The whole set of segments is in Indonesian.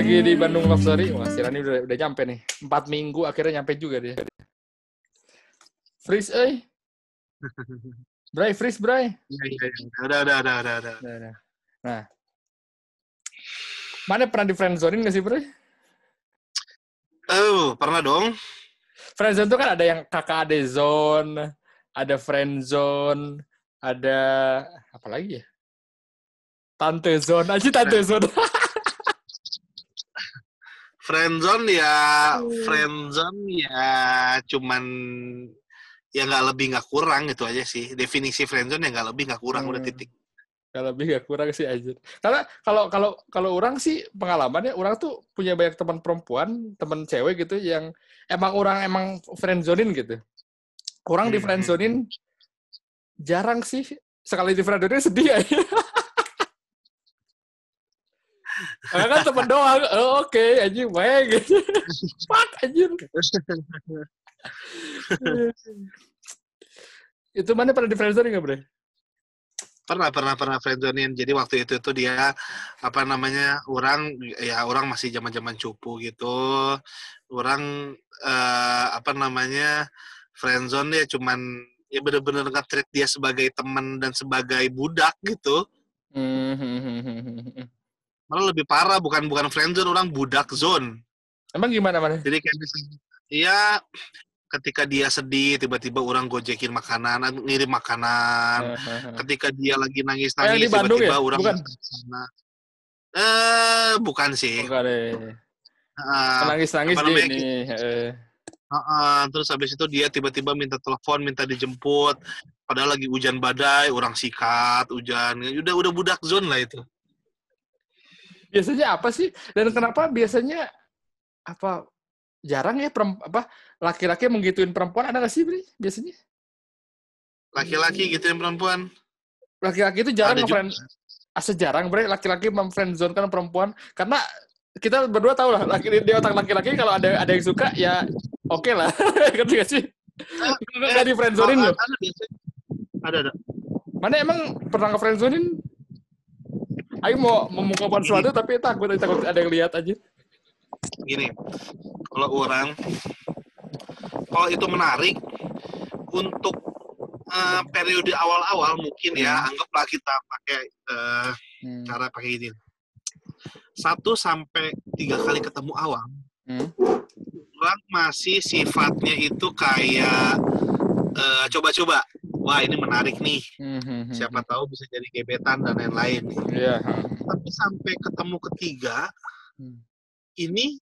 lagi di Bandung Love Story, wah si Rani udah, udah nyampe nih. Empat minggu akhirnya nyampe juga dia. Freeze, eh. Bray, freeze, Bray. Iya, iya, iya. Udah, udah, udah, udah, udah. Nah. Mana pernah di friendzone nggak sih, Bray? Oh, pernah dong. Friendzone itu kan ada yang kakak ade zone, ada friendzone, ada apa lagi ya? Tante zone, aja tante zone. Friendzone ya, friendzone ya cuman ya nggak lebih nggak kurang gitu aja sih. Definisi friendzone ya nggak lebih nggak kurang udah Hmm. titik. Kalau lebih gak kurang sih aja. Karena kalau kalau kalau orang sih pengalamannya orang tuh punya banyak teman perempuan, teman cewek gitu yang emang orang emang friendzonin gitu. Orang di Hmm. friendzonin jarang sih. Sekali di friendzonin sedih ya. Karena kan temen doang. Oh, Oke, anjing baik gitu. Fuck anjing. Itu mana pernah di friendzonin nggak, Bre? pernah pernah pernah friendzonein jadi waktu itu tuh dia apa namanya orang ya orang masih zaman zaman cupu gitu orang eh, apa namanya friendzone dia cuman ya bener-bener nge-treat dia sebagai teman dan sebagai budak gitu Hmm. Malah lebih parah bukan bukan friendzone orang budak zone Emang gimana mana? jadi kayak iya ketika dia sedih tiba-tiba orang gojekin makanan ngirim makanan ketika dia lagi nangis nangis tiba-tiba ya? orang Bukan? sana. eh bukan sih Enggak deh. Ah, Nangis-nangis apa dia namanya, ini. eh. ah, ah. terus habis itu dia tiba-tiba minta telepon minta dijemput padahal lagi hujan badai orang sikat hujan udah udah budak zone lah itu Biasanya apa sih? Dan kenapa biasanya apa jarang ya apa laki-laki menggituin perempuan ada nggak sih Bri? Biasanya? Laki-laki gitu yang perempuan. Laki-laki itu jarang ngefriend ah, sejarang Bri laki-laki memfriendzone kan perempuan. Karena kita berdua tahu lah laki di otak laki-laki kalau ada ada yang suka ya oke lah. Ngerti gak sih? Nggak di friendzonein Oh, loh. ada ada ada. Mana emang pernah nge-friendzonein Ayo mau mengungkapkan sesuatu tapi takut takut ada yang lihat aja gini kalau orang kalau itu menarik untuk eh, periode awal-awal mungkin ya anggaplah kita pakai eh, Hmm. cara pakai ini satu sampai tiga kali ketemu awal Hmm. orang masih sifatnya itu kayak eh, coba-coba wah ini menarik nih Hmm, hmm, hmm, siapa tahu bisa jadi gebetan dan lain-lain nih. Iya. tapi sampai ketemu ketiga ini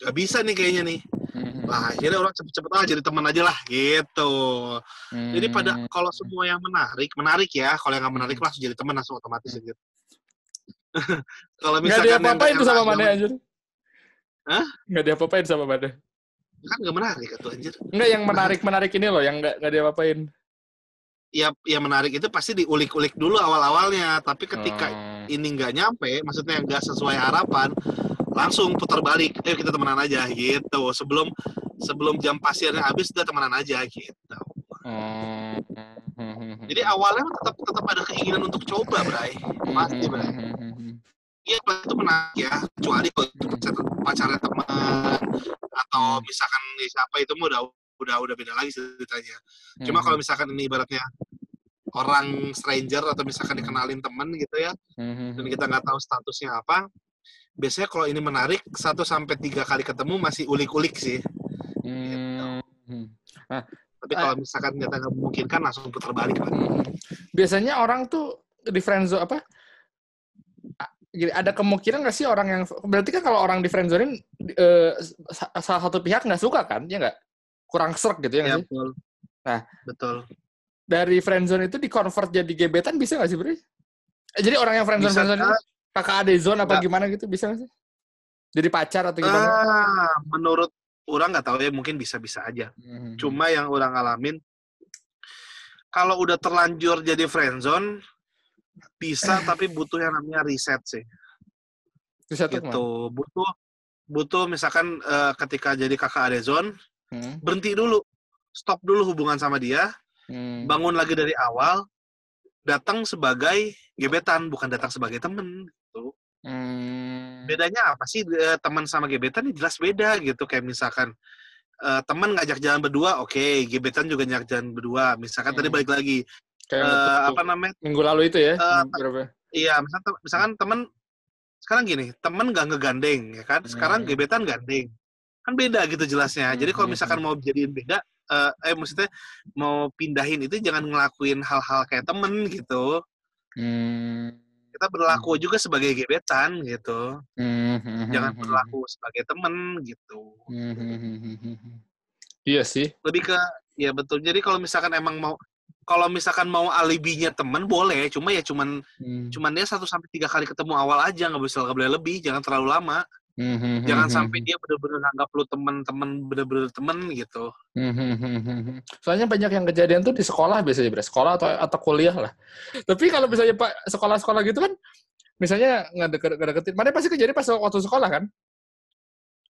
nggak bisa nih kayaknya nih Nah, akhirnya orang cepet-cepet ah jadi teman aja lah gitu. Jadi pada kalau semua yang menarik, menarik ya. Kalau yang nggak menarik langsung jadi teman langsung otomatis gitu. kalau nggak misalkan yang diapa-apain tuh sama mana anjir? Hah? Nggak diapa-apain sama mana? kan nggak menarik tuh anjir. Nggak yang menarik-menarik ini loh, yang nggak nggak diapa-apain. Ya, yang menarik itu pasti diulik-ulik dulu awal-awalnya. Tapi ketika Hmm. ini nggak nyampe, maksudnya nggak sesuai harapan, langsung putar balik. Ayo kita temenan aja gitu. Sebelum sebelum jam pasirnya habis udah temenan aja gitu. Hmm. Jadi awalnya tetap tetap ada keinginan untuk coba, Bray. Pasti, Bray. Hmm. Iya itu menarik ya, kecuali kalau itu pacar, pacarnya teman atau misalkan siapa itu mah udah udah udah beda lagi ceritanya. Cuma kalau misalkan ini ibaratnya orang stranger atau misalkan dikenalin teman gitu ya, dan kita nggak tahu statusnya apa, biasanya kalau ini menarik satu sampai tiga kali ketemu masih ulik-ulik sih. Hmm. Tapi kalau misalkan ternyata nggak memungkinkan langsung putar balik lah. Hmm. Biasanya orang tuh di friendzone apa? gini, ada kemungkinan nggak sih orang yang berarti kan kalau orang di friendzone eh, sa- salah satu pihak nggak suka kan, ya nggak? Kurang serk gitu ya nggak Ya, sih? betul. Nah. betul. Dari friendzone itu di convert jadi gebetan bisa nggak sih, Bro? Eh, jadi orang yang friendzone Bisa friendzone itu kakak ade zone apa Nggak. gimana gitu bisa nggak sih? Jadi pacar atau gimana? Ah, menurut orang nggak tahu ya mungkin bisa-bisa aja. Hmm. Cuma yang orang alamin kalau udah terlanjur jadi friendzone bisa tapi butuh yang namanya riset sih. ke mana? Gitu. Butuh butuh misalkan eh, ketika jadi kakak adezon Hmm. berhenti dulu. Stop dulu hubungan sama dia, Hmm. bangun lagi dari awal datang sebagai gebetan bukan datang sebagai temen gitu. Hmm. bedanya apa sih eh, teman sama gebetan ini jelas beda gitu kayak misalkan eh, teman ngajak jalan berdua oke gebetan juga ngajak jalan berdua misalkan tadi Hmm. balik lagi Kayak eh, waktu apa namanya minggu lalu itu ya. Berapa? iya misalkan, misalkan teman sekarang gini teman nggak ngegandeng ya kan sekarang Hmm. gebetan gandeng kan beda gitu jelasnya. Jadi kalau Hmm, misalkan mau jadiin beda eh, eh maksudnya mau pindahin itu jangan ngelakuin hal-hal kayak temen gitu. Hmm. kita berlaku juga sebagai gebetan gitu. Hmm, hmm, jangan hmm, berlaku sebagai temen gitu. Hmm, hmm, hmm, hmm, hmm, hmm. Iya sih. lebih ke ya betul. Jadi kalau misalkan emang mau kalau misalkan mau alibinya temen boleh. Cuma ya cuman Hmm. cuman dia satu sampai tiga kali ketemu awal aja nggak bisa nggak boleh lebih. Jangan terlalu lama Hmm, hmm, jangan hmm, sampai hmm. dia bener-bener nganggap lu temen-temen bener-bener temen gitu Hmm, hmm, hmm, hmm, hmm. Soalnya banyak yang kejadian tuh di sekolah biasanya, Bre. Sekolah atau atau kuliah lah. Tapi kalau misalnya Pak sekolah-sekolah gitu kan, misalnya nggak deket, nggak deketin, mana pasti kejadian pas waktu sekolah kan?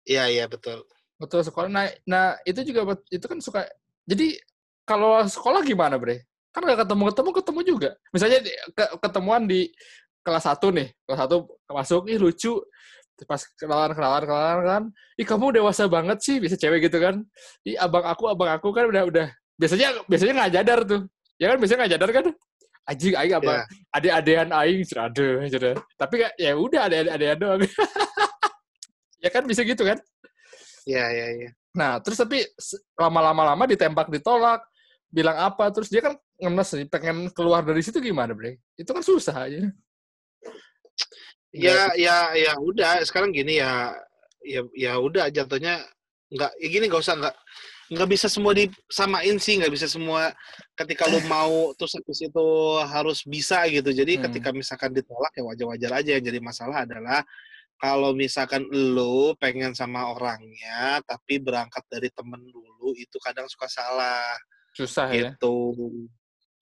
iya iya betul Waktu sekolah. Nah, nah itu juga itu kan suka. Jadi kalau sekolah gimana, Bre? Kan nggak ketemu-ketemu, ketemu juga. Misalnya ke- ketemuan di kelas 1 nih, kelas 1 masuk, ih lucu. Pas kenalan, kenalan, kenalan kan, ih kamu dewasa banget sih, bisa cewek gitu kan. Ih abang aku, abang aku kan udah udah biasanya biasanya nggak jadar tuh. Ya kan biasanya nggak jadar kan. Anjing aing abang, Iya. adik-adian aing cerade, cerade. Tapi ya udah adik-adian doang. ya kan bisa gitu kan. iya iya iya Nah, terus tapi lama-lama lama ditembak ditolak, bilang apa, terus dia kan ngenes nih, pengen keluar dari situ gimana, Bre? Itu kan susah aja. Ya ya ya udah. Sekarang gini ya ya ya udah jatuhnya nggak ya gini nggak usah nggak nggak bisa semua disamain sih nggak bisa semua ketika lu mau terus habis itu harus bisa gitu. Jadi Hmm. ketika misalkan ditolak ya wajar-wajar aja. Yang jadi masalah adalah kalau misalkan lu pengen sama orangnya tapi berangkat dari temen dulu itu kadang suka salah. Susah ya.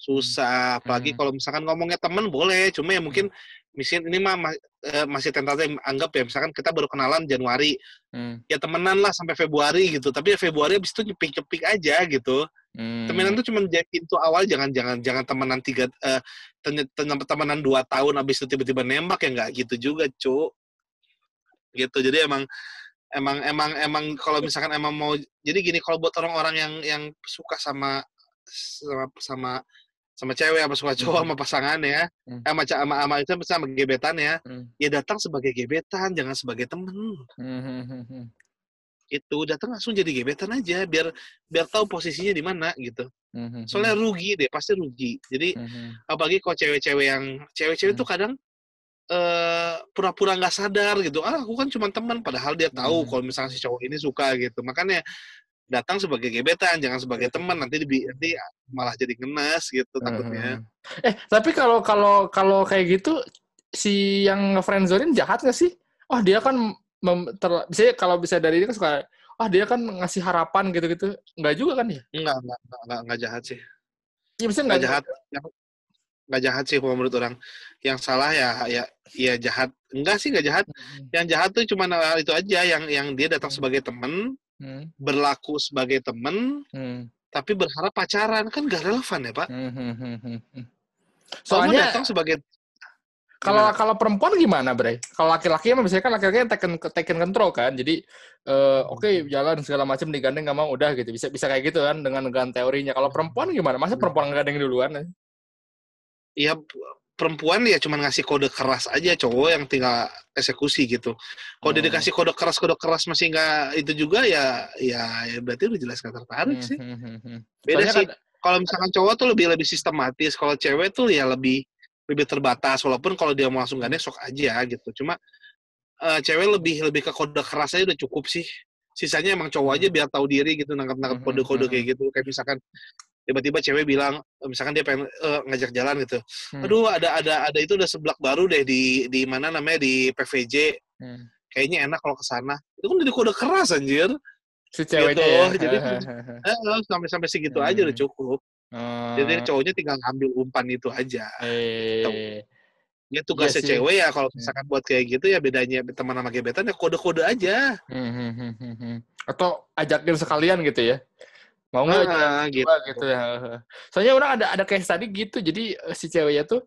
Susah apalagi Hmm. kalau misalkan ngomongnya temen boleh cuma ya mungkin misalnya ini mah ma- eh, masih tentatif anggap ya misalkan kita baru kenalan Januari Hmm. ya temenan lah sampai Februari gitu tapi ya Februari abis itu nyepik-nyepik aja gitu Hmm. temenan tuh cuma jadi pintu awal jangan jangan jangan temenan tiga eh, ten- ten- temenan dua tahun abis itu tiba-tiba nembak ya nggak gitu juga cu gitu jadi emang emang emang emang kalau misalkan emang mau jadi gini kalau buat orang-orang yang yang suka sama sama sama sama cewek sama suka cowok Mhm. sama pasangan ya Hmm. sama sama sama itu sama gebetan ya Hmm. ya datang sebagai gebetan jangan sebagai temen Hmm, hmm, hmm, hmm. itu datang langsung jadi gebetan aja biar biar tahu posisinya di mana gitu Hmm, hmm, soalnya rugi deh pasti rugi jadi hmm, hmm. apalagi kalau cewek-cewek yang cewek-cewek Hmm. tuh kadang eh pura-pura nggak sadar gitu ah aku kan cuma teman padahal dia tahu Hmm. kalau misalnya si cowok ini suka gitu makanya datang sebagai gebetan jangan sebagai teman nanti dibi- nanti malah jadi ngenes gitu takutnya. Eh, tapi kalau kalau kalau kayak gitu si yang friendzonin jahat nggak sih? Oh, dia kan mem, ter, bisa kalau bisa dari ini kan suka ah dia kan ngasih harapan gitu-gitu. Enggak juga kan ya? enggak enggak enggak, enggak, enggak jahat sih Iya, bisa enggak enggak jahat enggak jahat sih kalau menurut orang yang salah ya ya ya jahat enggak sih enggak jahat yang jahat tuh cuma itu aja yang yang dia datang Hmm. sebagai temen Hmm, berlaku sebagai temen hmm, tapi berharap pacaran kan gak relevan ya pak hmm, hmm, hmm, hmm, hmm. Soalnya datang sebagai kalau Gimana? kalau perempuan gimana, Bre? Kalau laki-laki emang biasanya kan laki-laki yang taken taken control kan. Jadi eh, oke jalan segala macam digandeng nggak mau udah gitu. Bisa bisa kayak gitu kan dengan dengan teorinya. Kalau perempuan gimana? Masa perempuan ngegandeng duluan? ya perempuan ya cuma ngasih kode keras aja cowok yang tinggal eksekusi gitu. Kalau dia Hmm. dikasih kode keras kode keras masih nggak itu juga ya ya, ya berarti udah jelas nggak tertarik Hmm, sih. hmm, hmm. Beda Soalnya sih. kan- Kalau misalkan cowok tuh lebih lebih sistematis. Kalau cewek tuh ya lebih lebih terbatas. Walaupun kalau dia mau langsung gandeng sok aja gitu. Cuma eh, cewek lebih lebih ke kode keras aja udah cukup sih. Sisanya emang cowok aja biar tahu diri gitu nangkap-nangkap Hmm, kode-kode hmm, kayak gitu. Kayak misalkan tiba-tiba cewek bilang misalkan dia pengen eh, ngajak jalan gitu. Hmm. Aduh ada ada ada itu udah seblak baru deh di di mana namanya di PVJ. Hmm. Kayaknya enak kalau ke sana. Itu kan jadi kode keras anjir. si ceweknya Gitu, ya. jadi Eh, sampai sampai segitu aja udah Hmm. cukup. Oh, Jadi cowoknya tinggal ngambil umpan itu aja. eh, Ya tugasnya Iya sih. cewek ya kalau misalkan buat kayak gitu ya bedanya teman sama gebetan ya kode-kode aja. hmm, hmm, hmm, hmm, hmm. atau ajakin sekalian gitu ya. Mau nggak Ah, gitu. gitu. gitu ya soalnya orang ada ada case tadi gitu jadi eh, si ceweknya tuh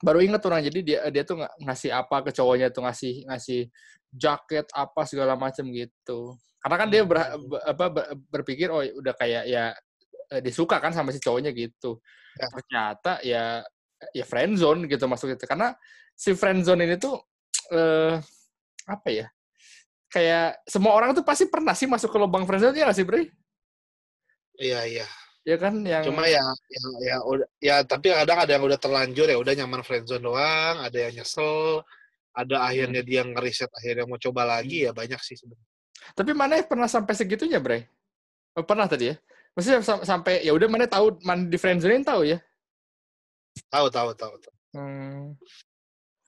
baru inget orang jadi dia dia tuh ngasih apa ke cowoknya tuh ngasih ngasih jaket apa segala macam gitu karena kan dia ber, be- apa ber- berpikir oh udah kayak ya eh, dia suka kan sama si cowoknya gitu Ya. ternyata ya ya friendzone gitu masuk itu karena si friendzone ini tuh eh, apa ya kayak semua orang tuh pasti pernah sih masuk ke lubang friendzone ya nggak sih Bre? Iya, iya. ya kan yang Cuma ya, ya, ya, udah, ya, tapi kadang ada yang udah terlanjur ya udah nyaman friendzone doang, ada yang nyesel, ada akhirnya dia ngeriset akhirnya mau coba lagi ya banyak sih sebenarnya. Tapi mana pernah sampai segitunya, Bre? Oh, pernah tadi ya? Maksudnya sam- sampai ya udah mana tahu mana di friendzone tahu ya? Tahu, tahu, tahu. tahu. Hmm.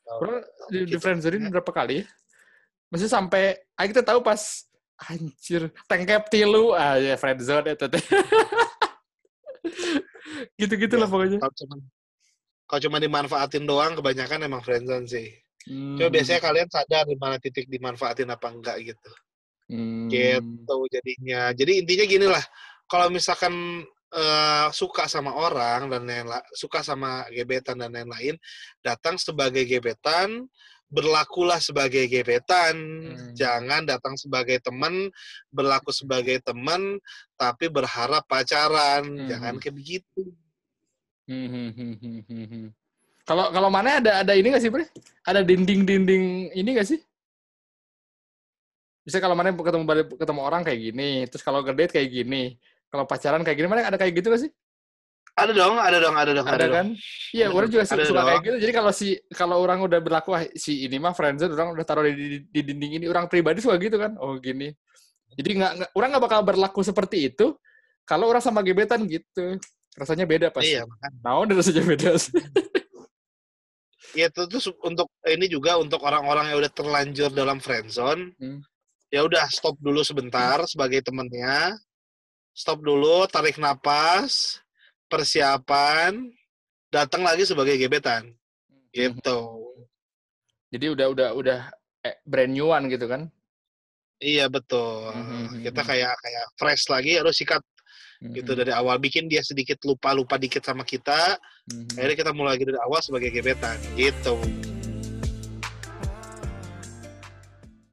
tahu. Bro, di, di Gitu. friendzone berapa kali ya? Maksudnya sampai kita tahu pas anjir tengkep tilu ah ya friendzone itu teh. Gitu-gitu lah Ya, pokoknya. Kalau cuma kalau cuma dimanfaatin doang kebanyakan emang friendzone sih. Hmm. Coba biasanya kalian sadar di mana titik dimanfaatin apa enggak gitu. Hmm. Gitu jadinya. Jadi intinya gini lah. Kalau misalkan eh, suka sama orang dan lain suka sama gebetan dan lain-lain, datang sebagai gebetan, berlakulah sebagai gebetan. Hmm. Jangan datang sebagai teman, berlaku sebagai teman, tapi berharap pacaran. Hmm. Jangan kayak begitu. Hmm, hmm, hmm, hmm. Kalau kalau mana ada ada ini nggak sih, Bre? Ada dinding-dinding ini nggak sih? Bisa kalau mana ketemu ketemu orang kayak gini, terus kalau ngedate kayak gini, kalau pacaran kayak gini, mana ada kayak gitu nggak sih? Ada dong, ada dong, ada dong, Ada, kan? Iya, orang juga suka, suka kayak gitu. Jadi kalau si kalau orang udah berlaku ah, si ini mah friendzone, orang udah taruh di, di, di dinding ini, orang pribadi suka gitu kan? Oh gini. Jadi nggak orang nggak bakal berlaku seperti itu kalau orang sama gebetan gitu. Rasanya beda pasti. Iya, makanya. Nah, udah rasanya beda. Ya itu tuh untuk ini juga untuk orang-orang yang udah terlanjur dalam friendzone. Hmm. Ya udah stop dulu sebentar sebagai temennya. Stop dulu, tarik napas, persiapan, datang lagi sebagai gebetan. Gitu. Jadi udah udah udah eh, brand newan gitu kan? Iya betul. Mhm. Kita kayak kayak fresh lagi harus sikat gitu Mhm. dari awal bikin dia sedikit lupa-lupa dikit sama kita. Mhm. Akhirnya kita mulai lagi dari awal sebagai gebetan. Gitu.